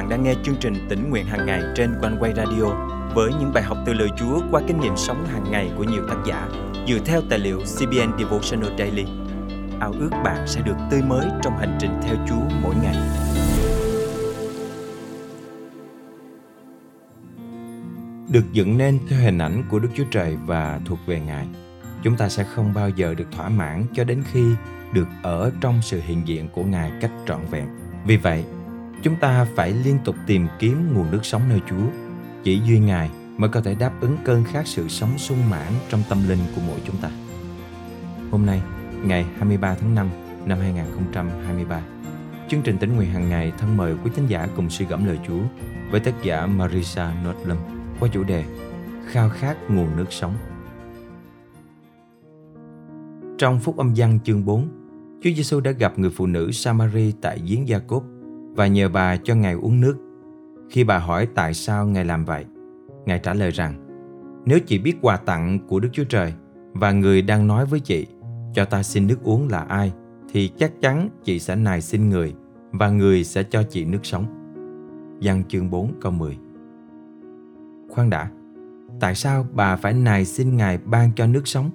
bạn đang nghe chương trình tỉnh nguyện hàng ngày trên quanh quay radio với những bài học từ lời Chúa qua kinh nghiệm sống hàng ngày của nhiều tác giả dựa theo tài liệu CBN Devotional Daily. Ao ước bạn sẽ được tươi mới trong hành trình theo Chúa mỗi ngày. Được dựng nên theo hình ảnh của Đức Chúa Trời và thuộc về Ngài, chúng ta sẽ không bao giờ được thỏa mãn cho đến khi được ở trong sự hiện diện của Ngài cách trọn vẹn. Vì vậy, chúng ta phải liên tục tìm kiếm nguồn nước sống nơi Chúa. Chỉ duy Ngài mới có thể đáp ứng cơn khát sự sống sung mãn trong tâm linh của mỗi chúng ta. Hôm nay, ngày 23 tháng 5 năm 2023, chương trình tỉnh nguyện hàng ngày thân mời quý thính giả cùng suy gẫm lời Chúa với tác giả Marisa Nordlum qua chủ đề Khao khát nguồn nước sống. Trong phúc âm văn chương 4, Chúa Giêsu đã gặp người phụ nữ Samari tại giếng Gia Cốp và nhờ bà cho Ngài uống nước. Khi bà hỏi tại sao Ngài làm vậy, Ngài trả lời rằng Nếu chị biết quà tặng của Đức Chúa Trời và người đang nói với chị cho ta xin nước uống là ai thì chắc chắn chị sẽ nài xin người và người sẽ cho chị nước sống. Giăng chương 4 câu 10 Khoan đã, tại sao bà phải nài xin Ngài ban cho nước sống?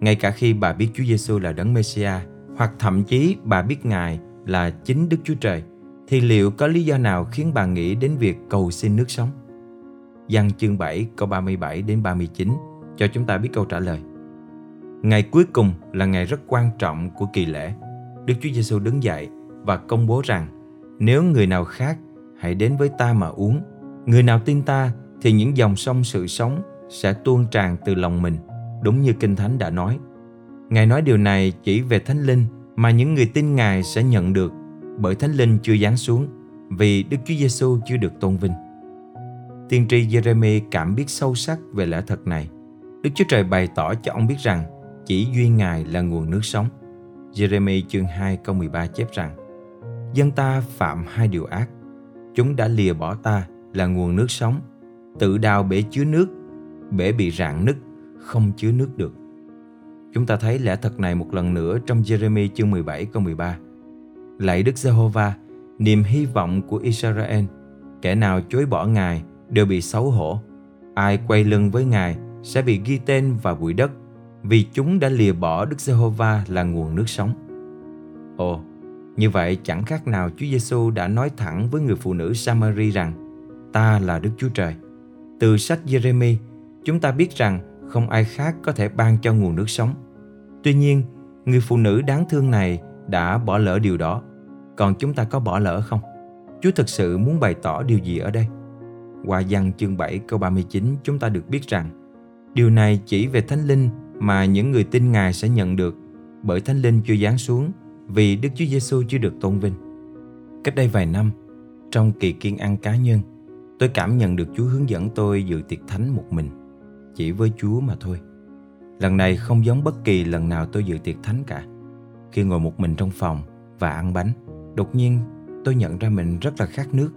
Ngay cả khi bà biết Chúa Giêsu là đấng Mêsia hoặc thậm chí bà biết Ngài là chính Đức Chúa Trời thì liệu có lý do nào khiến bà nghĩ đến việc cầu xin nước sống? Giăng chương 7 câu 37 đến 39 cho chúng ta biết câu trả lời. Ngày cuối cùng là ngày rất quan trọng của kỳ lễ. Đức Chúa Giêsu đứng dậy và công bố rằng nếu người nào khác hãy đến với ta mà uống. Người nào tin ta thì những dòng sông sự sống sẽ tuôn tràn từ lòng mình, đúng như Kinh Thánh đã nói. Ngài nói điều này chỉ về Thánh Linh mà những người tin Ngài sẽ nhận được bởi Thánh Linh chưa giáng xuống vì Đức Chúa Giêsu chưa được tôn vinh. Tiên tri Jeremy cảm biết sâu sắc về lẽ thật này. Đức Chúa Trời bày tỏ cho ông biết rằng chỉ duy Ngài là nguồn nước sống. Jeremy chương 2 câu 13 chép rằng Dân ta phạm hai điều ác. Chúng đã lìa bỏ ta là nguồn nước sống, tự đào bể chứa nước, bể bị rạn nứt, không chứa nước được. Chúng ta thấy lẽ thật này một lần nữa trong Jeremy chương 17 câu 13. Lạy Đức Giê-hô-va, niềm hy vọng của Israel, kẻ nào chối bỏ Ngài đều bị xấu hổ. Ai quay lưng với Ngài sẽ bị ghi tên vào bụi đất vì chúng đã lìa bỏ Đức Giê-hô-va là nguồn nước sống. Ồ, như vậy chẳng khác nào Chúa Giêsu đã nói thẳng với người phụ nữ Samari rằng Ta là Đức Chúa Trời. Từ sách Jeremy, chúng ta biết rằng không ai khác có thể ban cho nguồn nước sống. Tuy nhiên, người phụ nữ đáng thương này đã bỏ lỡ điều đó. Còn chúng ta có bỏ lỡ không? Chúa thực sự muốn bày tỏ điều gì ở đây? Qua văn chương 7 câu 39 chúng ta được biết rằng Điều này chỉ về Thánh Linh mà những người tin Ngài sẽ nhận được bởi Thánh Linh chưa giáng xuống vì Đức Chúa Giêsu chưa được tôn vinh. Cách đây vài năm, trong kỳ kiên ăn cá nhân, tôi cảm nhận được Chúa hướng dẫn tôi dự tiệc thánh một mình, chỉ với Chúa mà thôi. Lần này không giống bất kỳ lần nào tôi dự tiệc thánh cả. Khi ngồi một mình trong phòng và ăn bánh, đột nhiên tôi nhận ra mình rất là khát nước.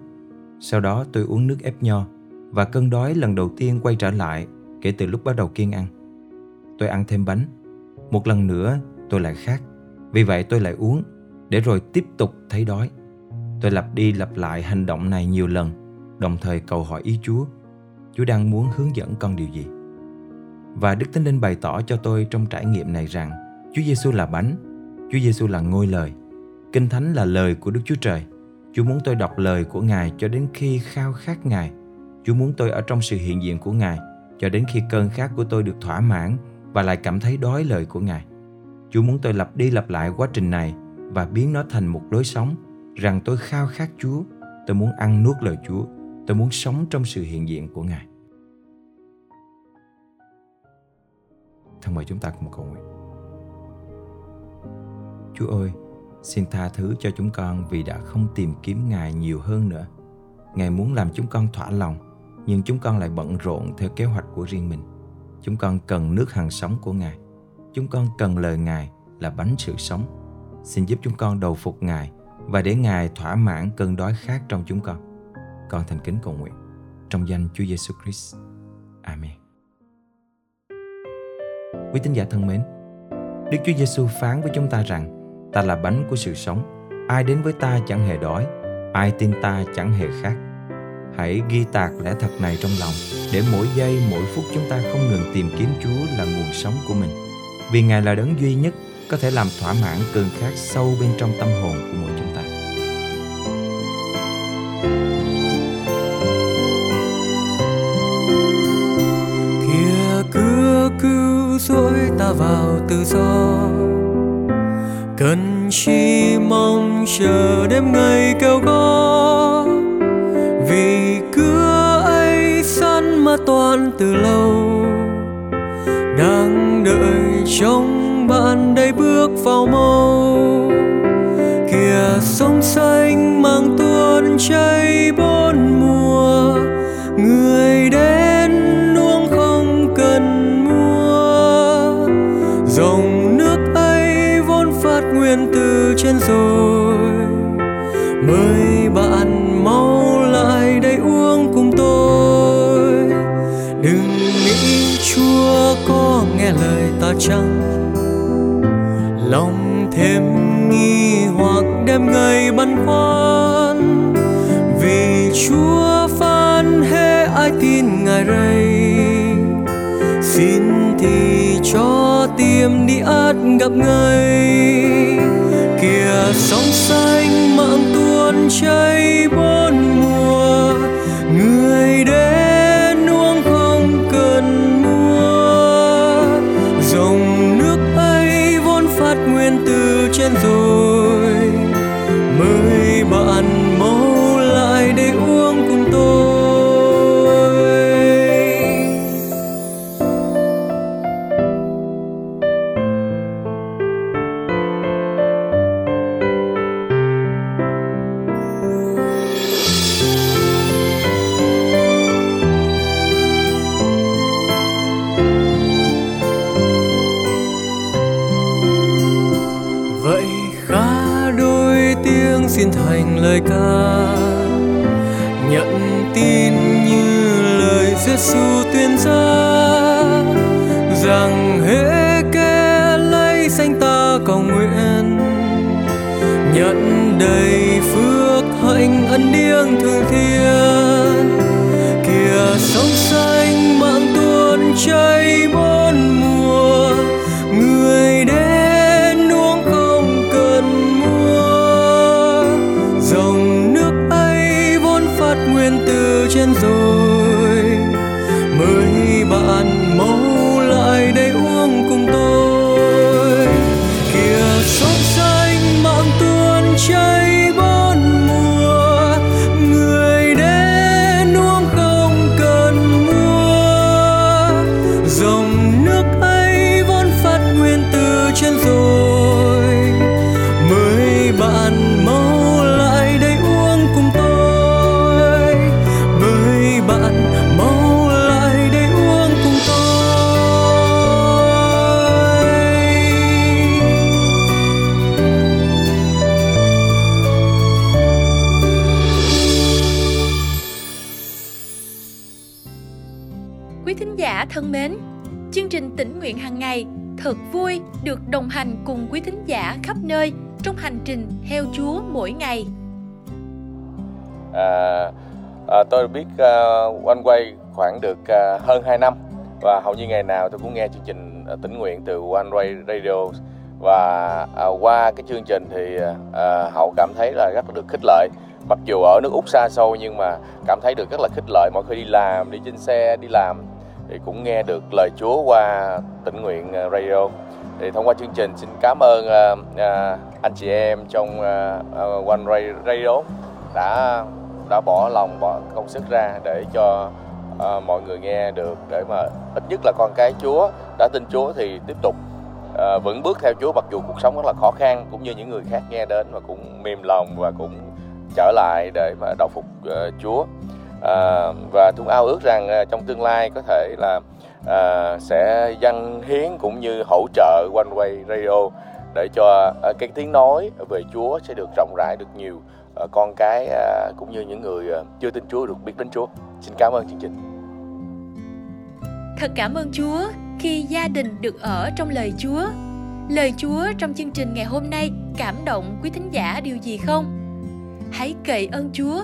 Sau đó tôi uống nước ép nho và cơn đói lần đầu tiên quay trở lại kể từ lúc bắt đầu kiêng ăn. Tôi ăn thêm bánh. Một lần nữa tôi lại khát. Vì vậy tôi lại uống để rồi tiếp tục thấy đói. Tôi lặp đi lặp lại hành động này nhiều lần, đồng thời cầu hỏi ý Chúa. Chúa đang muốn hướng dẫn con điều gì? Và Đức Thánh Linh bày tỏ cho tôi trong trải nghiệm này rằng Chúa Giêsu là bánh, Chúa Giêsu là ngôi lời. Kinh Thánh là lời của Đức Chúa Trời. Chúa muốn tôi đọc lời của Ngài cho đến khi khao khát Ngài. Chúa muốn tôi ở trong sự hiện diện của Ngài cho đến khi cơn khát của tôi được thỏa mãn và lại cảm thấy đói lời của Ngài. Chúa muốn tôi lặp đi lặp lại quá trình này và biến nó thành một lối sống rằng tôi khao khát Chúa, tôi muốn ăn nuốt lời Chúa, tôi muốn sống trong sự hiện diện của Ngài. Thân mời chúng ta cùng cầu nguyện. Chúa ơi, xin tha thứ cho chúng con vì đã không tìm kiếm Ngài nhiều hơn nữa. Ngài muốn làm chúng con thỏa lòng, nhưng chúng con lại bận rộn theo kế hoạch của riêng mình. Chúng con cần nước hàng sống của Ngài. Chúng con cần lời Ngài là bánh sự sống. Xin giúp chúng con đầu phục Ngài và để Ngài thỏa mãn cơn đói khát trong chúng con. Con thành kính cầu nguyện trong danh Chúa Giêsu Christ. Amen. Quý tín giả thân mến, Đức Chúa Giêsu phán với chúng ta rằng ta là bánh của sự sống. Ai đến với ta chẳng hề đói, ai tin ta chẳng hề khác hãy ghi tạc lẽ thật này trong lòng để mỗi giây mỗi phút chúng ta không ngừng tìm kiếm chúa là nguồn sống của mình. Vì ngài là đấng duy nhất có thể làm thỏa mãn cơn khát sâu bên trong tâm hồn của mỗi chúng ta. Kia cứ cứu rỗi ta vào tự do cần chi mong chờ đêm ngày kêu có vì cửa ấy sẵn mà toàn từ lâu. Đang đợi trong bạn đây bước vào mâu. Kìa sông xanh mang tuôn chảy bốn chúa có nghe lời ta chăng? Lòng thêm nghi hoặc đêm ngày băn khoăn. Vì chúa phán hễ ai tin ngài đây, xin thì cho tim đi át gặp ngài kìa sóng xanh mạng tuôn chảy bốn nhận đầy phước hạnh ân điếng thường thiên. Kìa sông xanh mạng tuôn chảy bốn mùa, người đến uống không cần mua. Dòng nước ấy vốn phát nguyên từ trên rồi. Trình tỉnh nguyện hàng ngày. Thật vui được đồng hành cùng quý thính giả khắp nơi trong hành trình theo Chúa mỗi ngày. à, à, tôi biết à, uh, One Way khoảng được uh, hơn 2 năm và hầu như ngày nào tôi cũng nghe chương trình uh, tỉnh nguyện từ One Way Radio. Và uh, qua cái chương trình thì uh, Hậu cảm thấy là rất là được khích lệ. Mặc dù ở nước Úc xa xôi nhưng mà cảm thấy được rất là khích lệ. Mỗi khi đi làm đi trên xe đi làm thì cũng nghe được lời Chúa qua tỉnh nguyện à, radio. Thì thông qua chương trình, xin cảm ơn à, à, anh chị em trong One Radio đã đã bỏ lòng, bỏ công sức ra để cho mọi người nghe được, để mà ít nhất là con cái Chúa đã tin Chúa thì tiếp tục vẫn vững bước theo Chúa mặc dù cuộc sống rất là khó khăn cũng như những người khác nghe đến và cũng mềm lòng và cũng trở lại để mà đầu phục Chúa à, và thung ao ước rằng à, trong tương lai có thể là à, sẽ dâng hiến cũng như hỗ trợ One Way Radio để cho à, cái tiếng nói về Chúa sẽ được rộng rãi được nhiều à, con cái à, cũng như những người à, chưa tin Chúa được biết đến Chúa. Xin cảm ơn chương trình. Thật cảm ơn Chúa khi gia đình được ở trong lời Chúa. Lời Chúa trong chương trình ngày hôm nay cảm động quý thính giả điều gì không? hãy cậy ơn Chúa